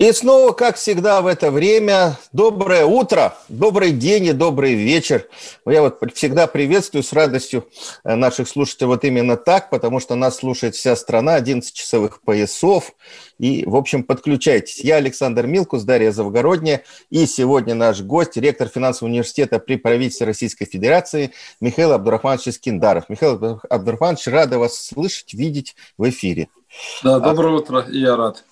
И снова, как всегда в это время, доброе утро, добрый день и добрый вечер. Я вот всегда приветствую с радостью э, наших слушателей вот именно так, потому что нас слушает вся страна, 11 часовых поясов. И, в общем, подключайтесь. Я Александр Милкус, Дарья Завгородняя. И сегодня наш гость, ректор финансового университета при правительстве Российской Федерации Михаил Абдурахманович Искиндаров. Михаил Абдурахманович, рада вас слышать, видеть в эфире. Да, доброе утро, и я рад.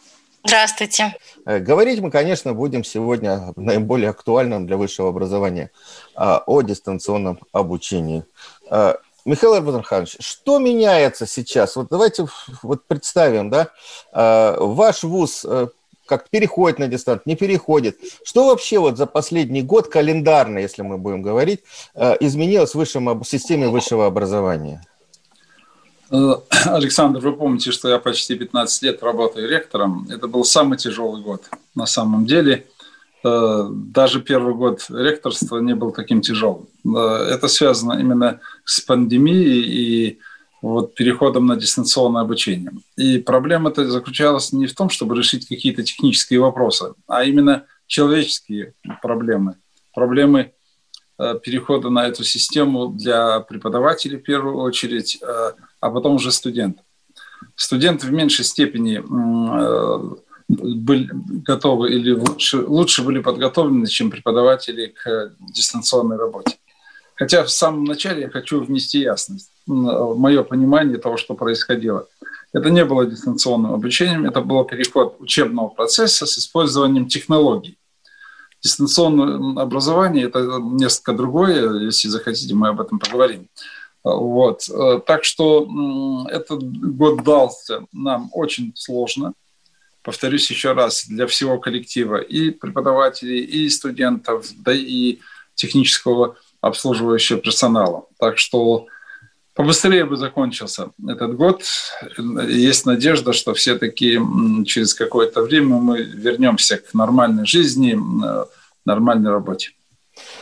Здравствуйте. Э, говорить мы, конечно, будем сегодня наиболее актуальном для высшего образования а, о дистанционном обучении. Э, Михаил Арбатарханович, что меняется сейчас? Вот давайте вот представим, да, э, ваш вуз как переходит на дистант, не переходит. Что вообще вот за последний год календарно, если мы будем говорить, изменилось в высшем, системе высшего образования? Э, Александр, вы помните, что я почти 15 лет работаю ректором. Это был самый тяжелый год на самом деле. Э, даже первый год ректорства не был таким тяжелым. Э, это связано именно с пандемией и вот переходом на дистанционное обучение. И проблема это заключалась не в том, чтобы решить какие-то технические вопросы, а именно человеческие проблемы. Проблемы перехода на эту систему для преподавателей в первую очередь – а потом уже студент. Студенты в меньшей степени э, были готовы или лучше, лучше были подготовлены, чем преподаватели к дистанционной работе. Хотя в самом начале я хочу внести ясность мое понимание того, что происходило. Это не было дистанционным обучением, это был переход учебного процесса с использованием технологий. Дистанционное образование – это несколько другое, если захотите, мы об этом поговорим. Вот. Э, так что этот год дался нам очень сложно. Повторюсь еще раз, для всего коллектива и преподавателей, и студентов, да и технического обслуживающего персонала. Так что побыстрее бы закончился этот год. Есть надежда, что все-таки через какое-то время мы вернемся к нормальной жизни, нормальной работе.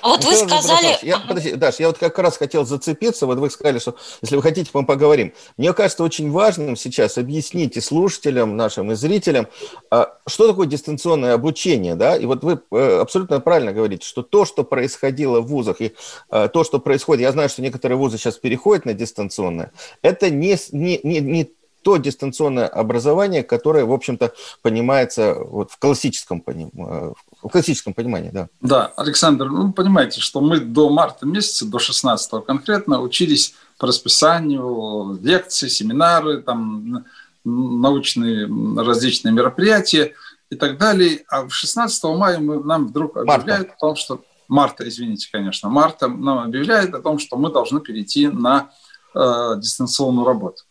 А вот вы сказали... Я, подожди, Даш, я вот как раз хотел зацепиться, вот вы сказали, что если вы хотите, мы поговорим. Мне кажется очень важным сейчас объяснить и слушателям нашим, и зрителям, а, что такое дистанционное обучение, да, и вот вы э, абсолютно правильно говорите, что то, что происходило в вузах, и а, то, что происходит, я знаю, что некоторые вузы сейчас переходят на дистанционное, это не, не, не, не то дистанционное образование, которое, в общем-то, понимается вот в классическом, э, в классическом понимании, да. Да, Александр, ну, понимаете, что мы до марта месяца, до 16 конкретно, учились по расписанию, лекции, семинары, там, научные различные мероприятия и так далее. А 16 мая мы, нам вдруг объявляют марта. о том, что... Марта, извините, конечно. Марта нам объявляет о том, что мы должны перейти на э, дистанционную работу.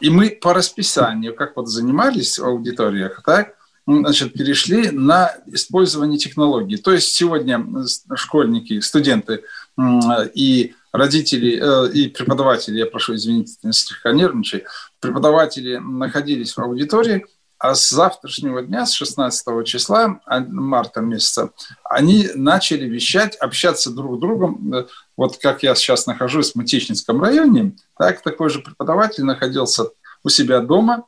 И мы по расписанию, как вот занимались в аудиториях, так, значит, перешли на использование технологий. То есть сегодня школьники, студенты и родители э, и преподаватели, я прошу извинить, слегка нервничаю, преподаватели находились в аудитории, а с завтрашнего дня, с 16 числа а, марта месяца, они начали вещать, общаться друг с другом. Э, вот как я сейчас нахожусь в Мытищинском районе, так такой же преподаватель находился у себя дома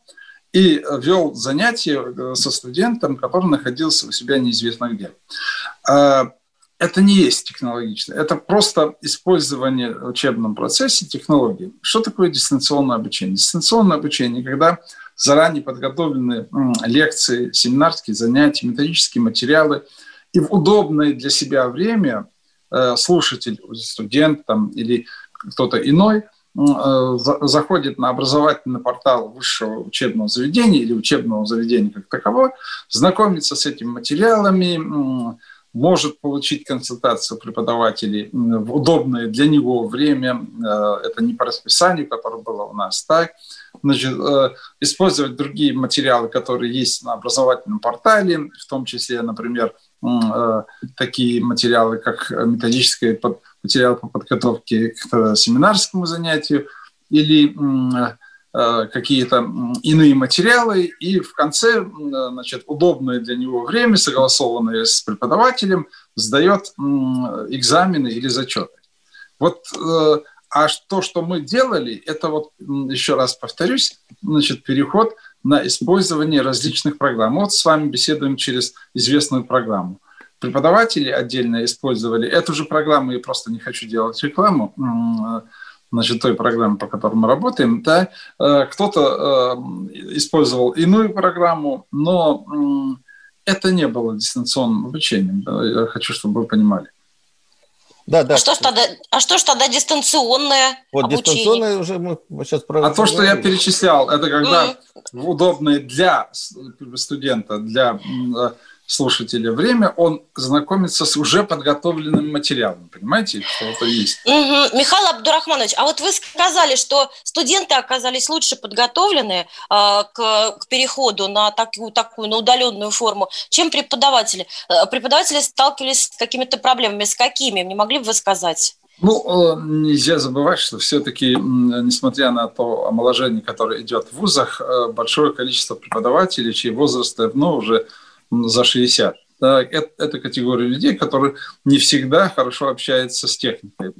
и вел занятия э, со студентом, который находился у себя неизвестно где. А, это не есть технологично, это просто использование в учебном процессе технологий. Что такое дистанционное обучение? Дистанционное обучение, когда заранее подготовлены лекции, семинарские занятия, методические материалы, и в удобное для себя время э, слушатель, студент там, или кто-то иной э, заходит на образовательный портал высшего учебного заведения или учебного заведения как такового, знакомится с этими материалами, может получить консультацию преподавателей в удобное для него время, э, это не по расписанию, которое было у нас, так, значит, э, использовать другие материалы, которые есть на образовательном портале, в том числе, например, такие материалы, как методические материалы по подготовке к семинарскому занятию или какие-то иные материалы, и в конце, значит, удобное для него время, согласованное с преподавателем, сдает экзамены или зачеты. Вот а то, что мы делали, это вот, еще раз повторюсь, значит, переход на использование различных программ. Вот с вами беседуем через известную программу. Преподаватели отдельно использовали эту же программу, я просто не хочу делать рекламу, значит, той программы, по которой мы работаем, да, э, кто-то э, использовал иную программу, но это не было дистанционным обучением. Я хочу, чтобы вы понимали. Да, да. А что ж тогда, а что ж тогда дистанционное вот обучение? дистанционное уже мы сейчас про. А то, что я перечислял, это когда mm. удобное для студента, для слушателя время, он знакомится с уже подготовленным материалом. Понимаете, что это есть? Угу. Михаил Абдурахманович, а вот вы сказали, что студенты оказались лучше подготовлены э, к, к переходу на такую, такую на удаленную форму, чем преподаватели. Э, преподаватели сталкивались с какими-то проблемами. С какими? Не могли бы вы сказать? Ну, э, нельзя забывать, что все-таки, несмотря на то омоложение, которое идет в вузах, э, большое количество преподавателей, чей возраст давно уже за 60. Да, это, это категория людей, которые не всегда хорошо общаются с техникой.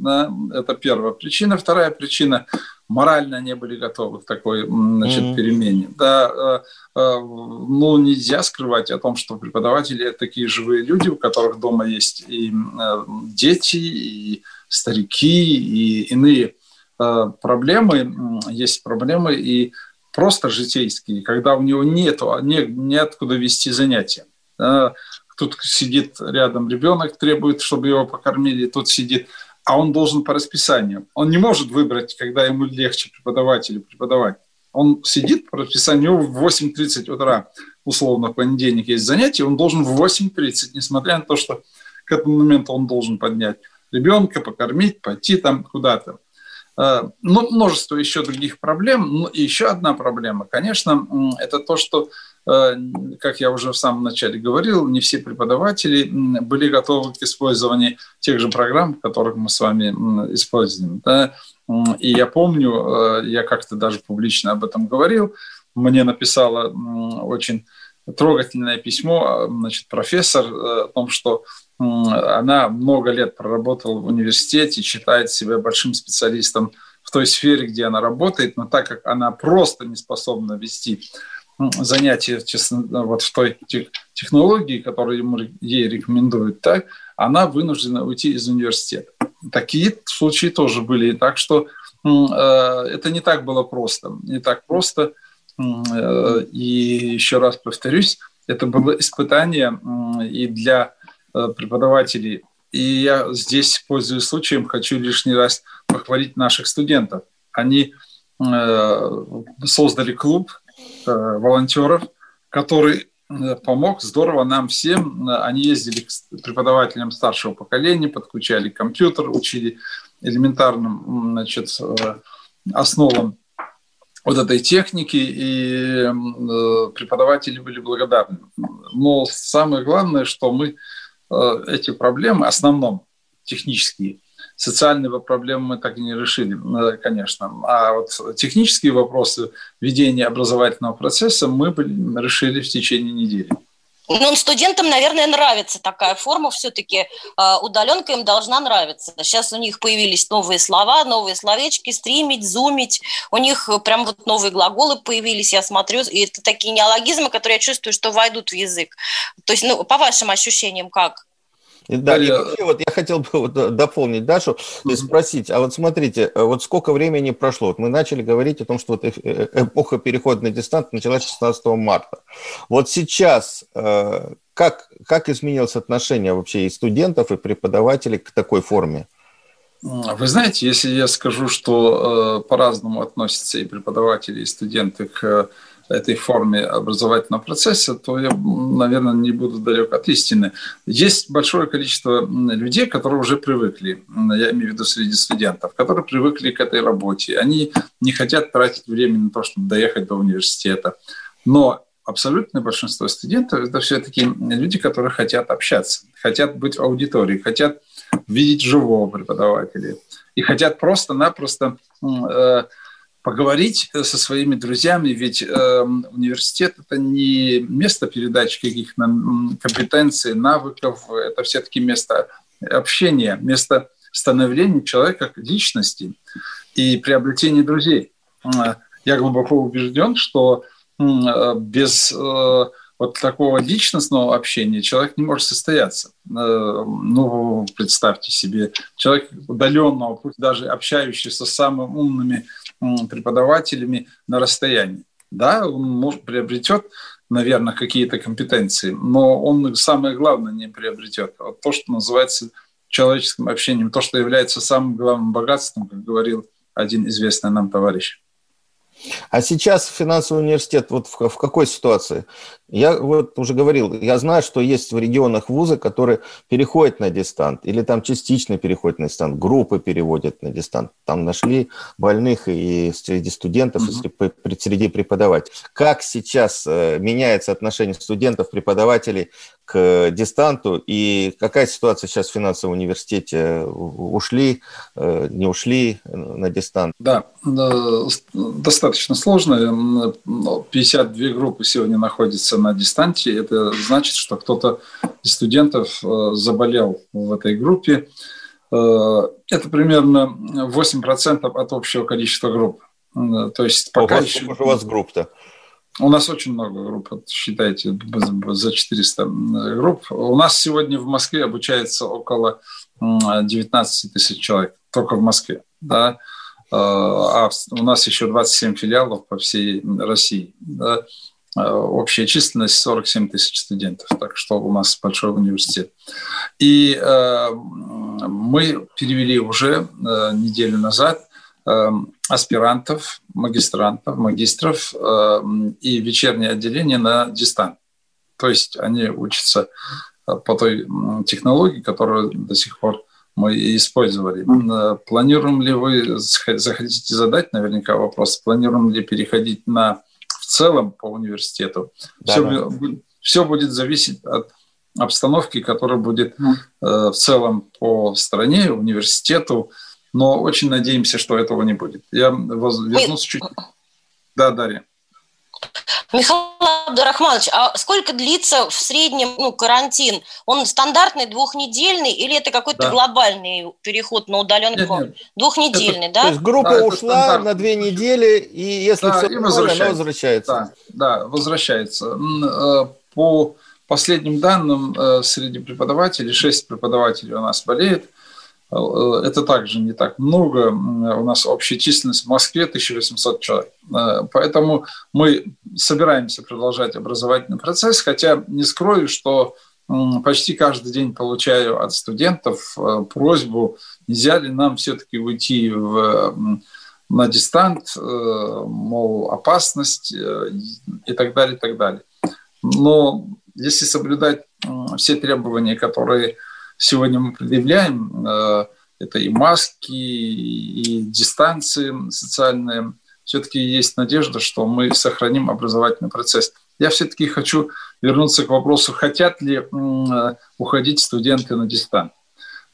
Это первая причина. Вторая причина – морально не были готовы к такой значит, mm-hmm. перемене. Да, э, э, ну, нельзя скрывать о том, что преподаватели – это такие живые люди, у которых дома есть и э, дети, и старики, и иные проблемы. Есть проблемы и просто житейские, когда у него нету, не, неоткуда вести занятия. Тут сидит рядом ребенок, требует, чтобы его покормили, тут сидит, а он должен по расписанию. Он не может выбрать, когда ему легче преподавать или преподавать. Он сидит по расписанию в 8.30 утра, условно, в понедельник есть занятие, он должен в 8.30, несмотря на то, что к этому моменту он должен поднять ребенка, покормить, пойти там куда-то. Э, ну, множество еще других проблем. Ну, и еще одна проблема, конечно, это то, что, э, как я уже в самом начале говорил, не все преподаватели были готовы к использованию тех же программ, которых мы с вами используем. Да? И я помню, э, я как-то даже публично об этом говорил, мне написала очень трогательное письмо значит, профессор о том, что она много лет проработала в университете, считает себя большим специалистом в той сфере, где она работает, но так как она просто не способна вести занятия честно, вот в той технологии, которую ему, ей рекомендуют, так, она вынуждена уйти из университета. Такие случаи тоже были. Так что э, это не так было просто. Не так просто. Э, и еще раз повторюсь, это было испытание и для Э, преподавателей. И я здесь, пользуясь случаем, хочу лишний раз похвалить наших студентов. Они э, создали клуб э, волонтеров, который помог здорово нам всем. Они ездили к преподавателям старшего поколения, подключали компьютер, учили элементарным значит, основам вот этой техники, и преподаватели были благодарны. Но самое главное, что мы Э, эти проблемы, основном технические, социальные проблемы мы так и не решили, э, конечно. А вот технические вопросы ведения образовательного процесса мы решили в течение недели. Ну, студентам, наверное, нравится такая форма все-таки. А, удаленка им должна нравиться. Сейчас у них появились новые слова, новые словечки, стримить, зумить. У них прям вот новые глаголы появились, я смотрю. И это такие неологизмы, которые я чувствую, что войдут в язык. То есть, ну, по вашим ощущениям, как? Да, и вообще, вот я хотел бы вот э, дополнить Дашу, есть спросить, а вот смотрите, э, вот сколько времени прошло? Вот мы начали говорить о том, что вот э, эпоха перехода на дистант началась 16 марта. Вот сейчас как, как изменилось отношение вообще и студентов, и преподавателей к такой форме? Вы знаете, если я скажу, что по-разному относятся и преподаватели, и студенты к этой форме образовательного процесса, то я, наверное, не буду далек от истины. Есть большое количество людей, которые уже привыкли, я имею в виду среди студентов, которые привыкли к этой работе. Они не хотят тратить время на то, чтобы доехать до университета. Но абсолютное большинство студентов – это все-таки люди, которые хотят общаться, хотят быть в аудитории, хотят видеть живого преподавателя и хотят просто-напросто э, поговорить со своими друзьями, ведь э, университет – это не место передачи каких-то компетенций, навыков, это все-таки место общения, место становления человека как личности и приобретения друзей. Я глубоко убежден, что Э, без э, вот такого личностного общения человек не может состояться. Э, ну, представьте себе, человек удаленного, пусть даже общающийся с самыми умными преподавателями на расстоянии. Да, он может, приобретет, наверное, какие-то компетенции, но он самое главное не приобретет. Вот то, что называется человеческим общением, то, что является самым главным богатством, как говорил один известный нам товарищ. А сейчас финансовый университет вот в, в какой ситуации? Я вот уже говорил, я знаю, что есть в регионах вузы, которые переходят на дистант, или там частично переходят на дистант, группы переводят на дистант. Там нашли больных и среди студентов, mm-hmm. и среди преподавателей. Как сейчас э, меняется отношение студентов, преподавателей к дистанту, и какая ситуация сейчас в финансовом университете? Ушли, э, не ушли на дистант? Да, достаточно сложно. 52 группы сегодня находятся находится на дистанции, это значит, что кто-то из студентов э, заболел в этой группе. Э, это примерно 8% от общего количества групп. Э, то есть пока Ого, еще... Сколько у вас групп-то? У нас очень много групп, считайте, за 400 групп. У нас сегодня в Москве обучается около 19 тысяч человек, только в Москве. Да? А у нас еще 27 филиалов по всей России. Да? Э, общая численность 47 тысяч студентов, так что у нас большой университет. И э, мы перевели уже э, неделю назад аспирантов, магистрантов, магистров и вечернее отделение на дистант. То есть они учатся по той технологии, которую до сих пор мы использовали. Планируем ли вы, захотите задать наверняка вопрос, планируем ли переходить на целом по университету. Да, все, да. все будет зависеть от обстановки, которая будет э, в целом по стране, университету, но очень надеемся, что этого не будет. Я вернусь чуть... Да, Дарья. Михаил Абдурахманович, а сколько длится в среднем ну, карантин? Он стандартный, двухнедельный, или это какой-то да. глобальный переход на удаленку? Нет, нет. Двухнедельный, это, да? То есть группа да, ушла на две недели, и если да, все и возвращается. она возвращается. Да, да, возвращается. Э, по последним данным, э, среди преподавателей, шесть преподавателей у нас болеют, это также не так много. У нас общая численность в Москве 1800 человек. Э, поэтому мы собираемся продолжать образовательный процесс, хотя не скрою, что почти каждый день получаю от студентов э, просьбу, нельзя ли нам все-таки уйти в, на дистант, мол, опасность и так далее, и так далее. Но если соблюдать все требования, которые сегодня мы предъявляем, э, это и маски, и дистанции социальные, все-таки есть надежда, что мы сохраним образовательный процесс. Я все-таки хочу вернуться к вопросу, хотят ли э, уходить студенты на дистант.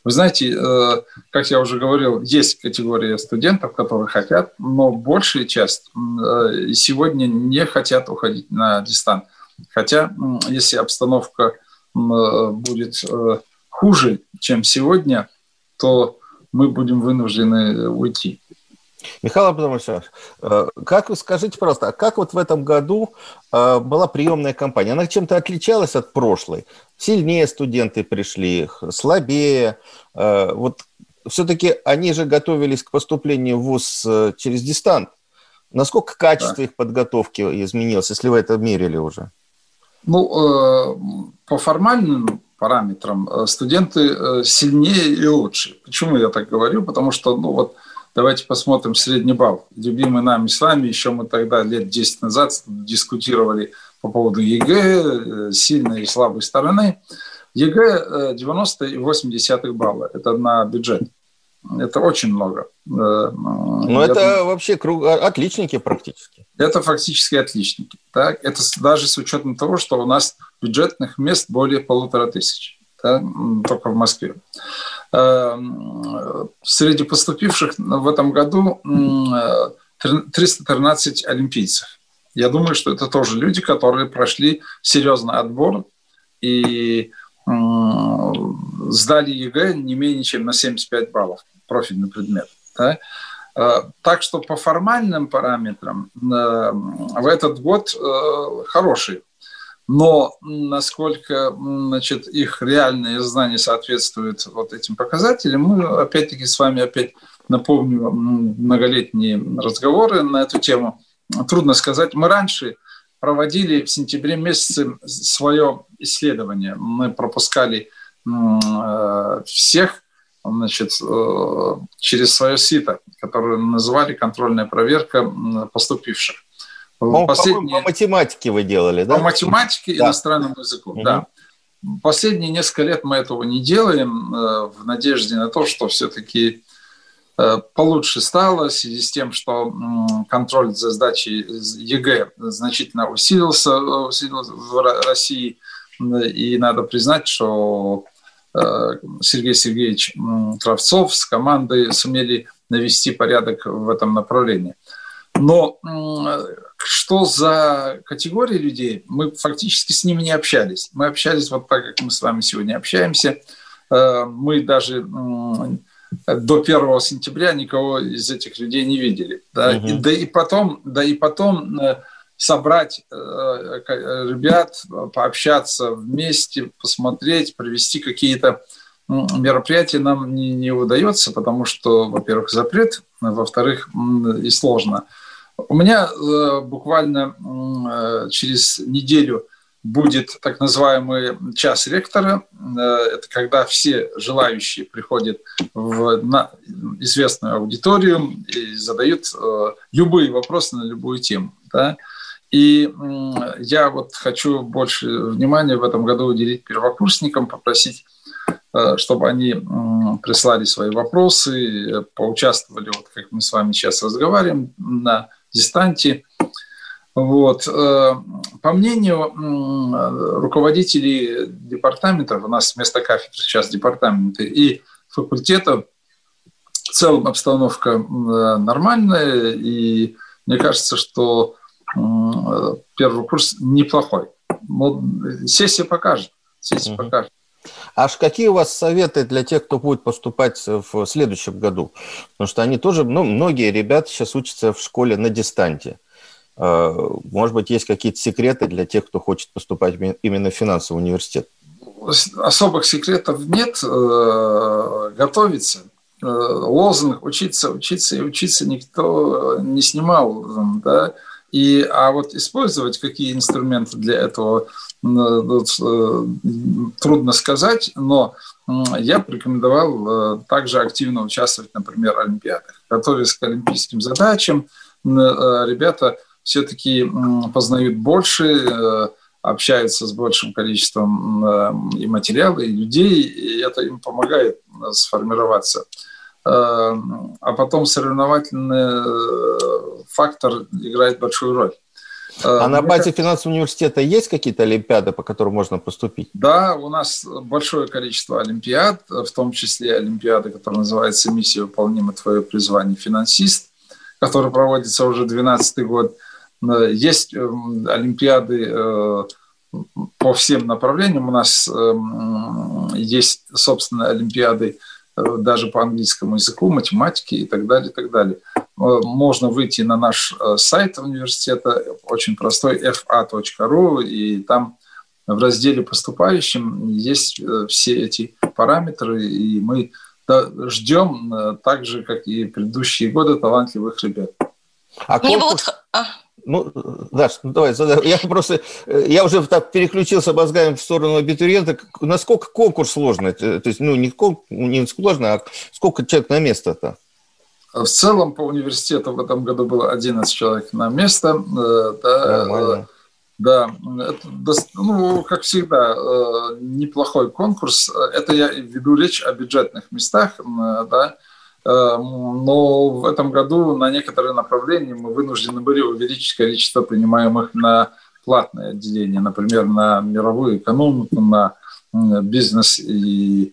Вы знаете, э, как я уже говорил, есть категория студентов, которые хотят, но большая часть сегодня не хотят уходить на дистант. Хотя, если обстановка будет хуже, чем сегодня, то мы будем вынуждены уйти. Михаил Абдамович, э, как вы скажите, пожалуйста, а как вот в этом году э, была приемная кампания? Она чем-то отличалась от прошлой? Сильнее студенты пришли, слабее? Э, вот все-таки они же готовились к поступлению в ВУЗ через дистант. Насколько качество да. их подготовки изменилось, если вы это мерили уже? Ну, по формальным параметрам, э, студенты э, сильнее и лучше. Почему я так говорю? Потому что, ну вот, давайте посмотрим средний балл. Любимый нами с вами, еще мы тогда лет 10 назад дискутировали по поводу ЕГЭ, э, сильной и слабой стороны. ЕГЭ 90,8 балла. Это на бюджет. Это очень много. Ну, это думаю... вообще круг... отличники практически. это фактически отличники. Так? Это даже с учетом того, что у нас бюджетных мест более полутора тысяч да, только в Москве. Эм, среди поступивших в этом году 313 олимпийцев. Я думаю, что это тоже люди, которые прошли серьезный отбор и сдали ЕГЭ не менее чем на 75 баллов, профильный предмет. Да? Э, так что по формальным параметрам э, в этот год э, хороший. Но насколько значит, их реальные знания соответствуют вот этим показателям, мы опять-таки с вами опять напомню многолетние разговоры на эту тему. Трудно сказать. Мы раньше проводили в сентябре месяце свое исследование. Мы пропускали всех значит, э, через свое сито, которое называли контрольная проверка поступивших. По, Последние... по математике вы делали, да? По математике, да. иностранному языку, угу. да. Последние несколько лет мы этого не делаем э, в надежде на то, что все-таки э, получше стало в связи с тем, что контроль за сдачей ЕГЭ значительно усилился, усилился в России. И надо признать, что Э, Сергей Сергеевич Кравцов с командой сумели навести порядок в этом направлении. Но что за категории людей, мы фактически с ними не общались. Мы общались вот так, как мы с вами сегодня общаемся. Э, мы даже до 1 сентября никого из этих людей не видели. Да, угу. и, да и потом, да и потом э, собрать э, ребят, пообщаться вместе, посмотреть, провести какие-то мероприятия нам не, не удается, потому что, во-первых, запрет, во-вторых, и сложно. У меня э, буквально э, через неделю будет так называемый час ректора. Это когда все желающие приходят в известную аудиторию и задают любые вопросы на любую тему. Да? И я вот хочу больше внимания в этом году уделить первокурсникам, попросить, э, чтобы они прислали свои вопросы, поучаствовали, вот как мы с вами сейчас разговариваем, на дистанте. Вот. Э, по мнению руководителей департаментов, у нас вместо кафедры сейчас департаменты и факультетов, в целом обстановка нормальная, и мне кажется, что первый курс неплохой. Сессия покажет. Сессия угу. покажет. Аж какие у вас советы для тех, кто будет поступать в следующем году? Потому что они тоже, ну, многие ребята сейчас учатся в школе на дистанте. А, может быть, есть какие-то секреты для тех, кто хочет поступать именно в финансовый университет? Особых секретов нет. Э, готовиться. Э, лозунг «учиться, учиться и учиться» никто не снимал. Да? И, а вот использовать какие инструменты для этого э, трудно сказать, но я бы рекомендовал э, также активно участвовать, например, в Олимпиадах. Готовясь к олимпийским задачам, э, ребята все-таки познают больше, общаются с большим количеством и материала, и людей, и это им помогает сформироваться. А потом соревновательный фактор играет большую роль. А на базе финансового университета есть какие-то олимпиады, по которым можно поступить? Да, у нас большое количество олимпиад, в том числе олимпиады, которая называется «Миссия выполнима твое призвание финансист», которая проводится уже 12 год. Есть эм, олимпиады э, по всем направлениям. У нас эм, есть, собственно, олимпиады Э, даже по английскому языку, математике и так далее, и так далее. Э, можно выйти на наш э, сайт университета, очень простой, fa.ru, и там в разделе «Поступающим» есть все эти параметры, и мы ждем, так же, как и предыдущие годы, талантливых ребят. А конкурс... А. Ну, Даш, ну давай, задай. Я просто, я уже так переключился мозгами в сторону абитуриента. Насколько конкурс сложный? То есть, ну, не, не сложно, а сколько человек на место-то? В целом по университету в этом году было 11 человек на место. Э, да, Нормально. Да, это, ну, как всегда, э, неплохой конкурс. Это я веду речь о бюджетных местах, да, но в этом году на некоторые направления мы вынуждены были увеличить количество принимаемых на платное отделение, например, на мировую экономику, на бизнес и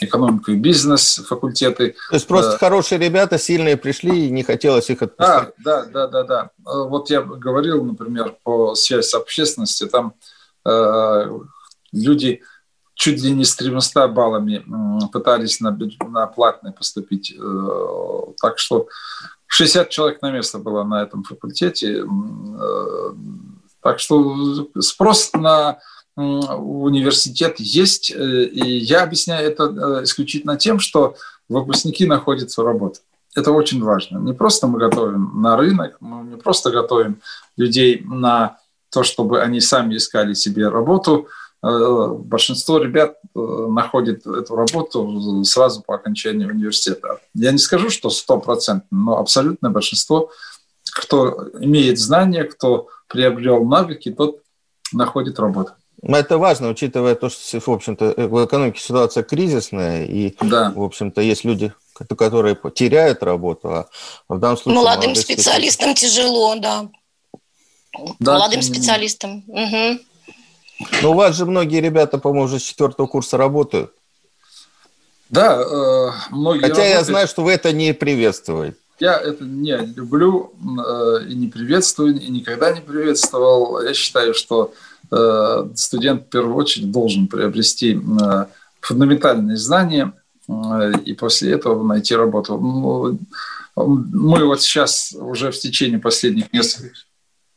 экономику и бизнес факультеты. То есть просто хорошие ребята, сильные пришли, и не хотелось их отпускать. Да, да, да, да, да. Вот я говорил, например, по связи с общественностью, там э, люди чуть ли не с 300 баллами пытались на, на платный поступить. Э, так что 60 человек на место было на этом факультете. Э, так что спрос на университет есть, э, и я объясняю это исключительно тем, что выпускники находят работу. Это очень важно. Не просто мы готовим на рынок, мы не просто готовим людей на то, чтобы они сами искали себе работу – большинство ребят э, находит эту работу сразу по окончании университета. Я не скажу, что стопроцентно, но абсолютное большинство, кто имеет знания, кто приобрел навыки, тот находит работу. Это важно, учитывая то, что, в общем-то, в экономике ситуация кризисная, и, да. в общем-то, есть люди, которые теряют работу, а в данном случае... Молодым специалистам тяжело, да. да Молодым специалистам. Угу. Но у вас же многие ребята, по-моему, уже с четвертого курса работают. Да, э, многие Хотя работают. я знаю, что вы это не приветствуете. Я это не люблю э, и не приветствую, и никогда не приветствовал. Я считаю, что э, студент в первую очередь должен приобрести э, фундаментальные знания э, и после этого найти работу. Ну, мы вот сейчас уже в течение последних нескольких,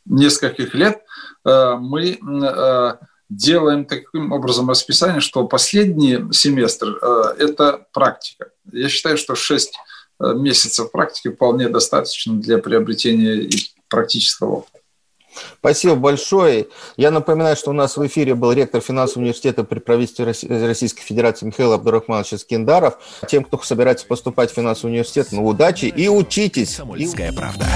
нескольких лет э, мы э, делаем таким образом расписание, что последний семестр э, – это практика. Я считаю, что 6 э, месяцев практики вполне достаточно для приобретения практического опыта. Спасибо большое. Я напоминаю, что у нас в эфире был ректор финансового университета при правительстве Российской Федерации Михаил Абдурахманович Скиндаров. Тем, кто собирается поступать в финансовый университет, ну, удачи и учитесь. Комсомольская правда.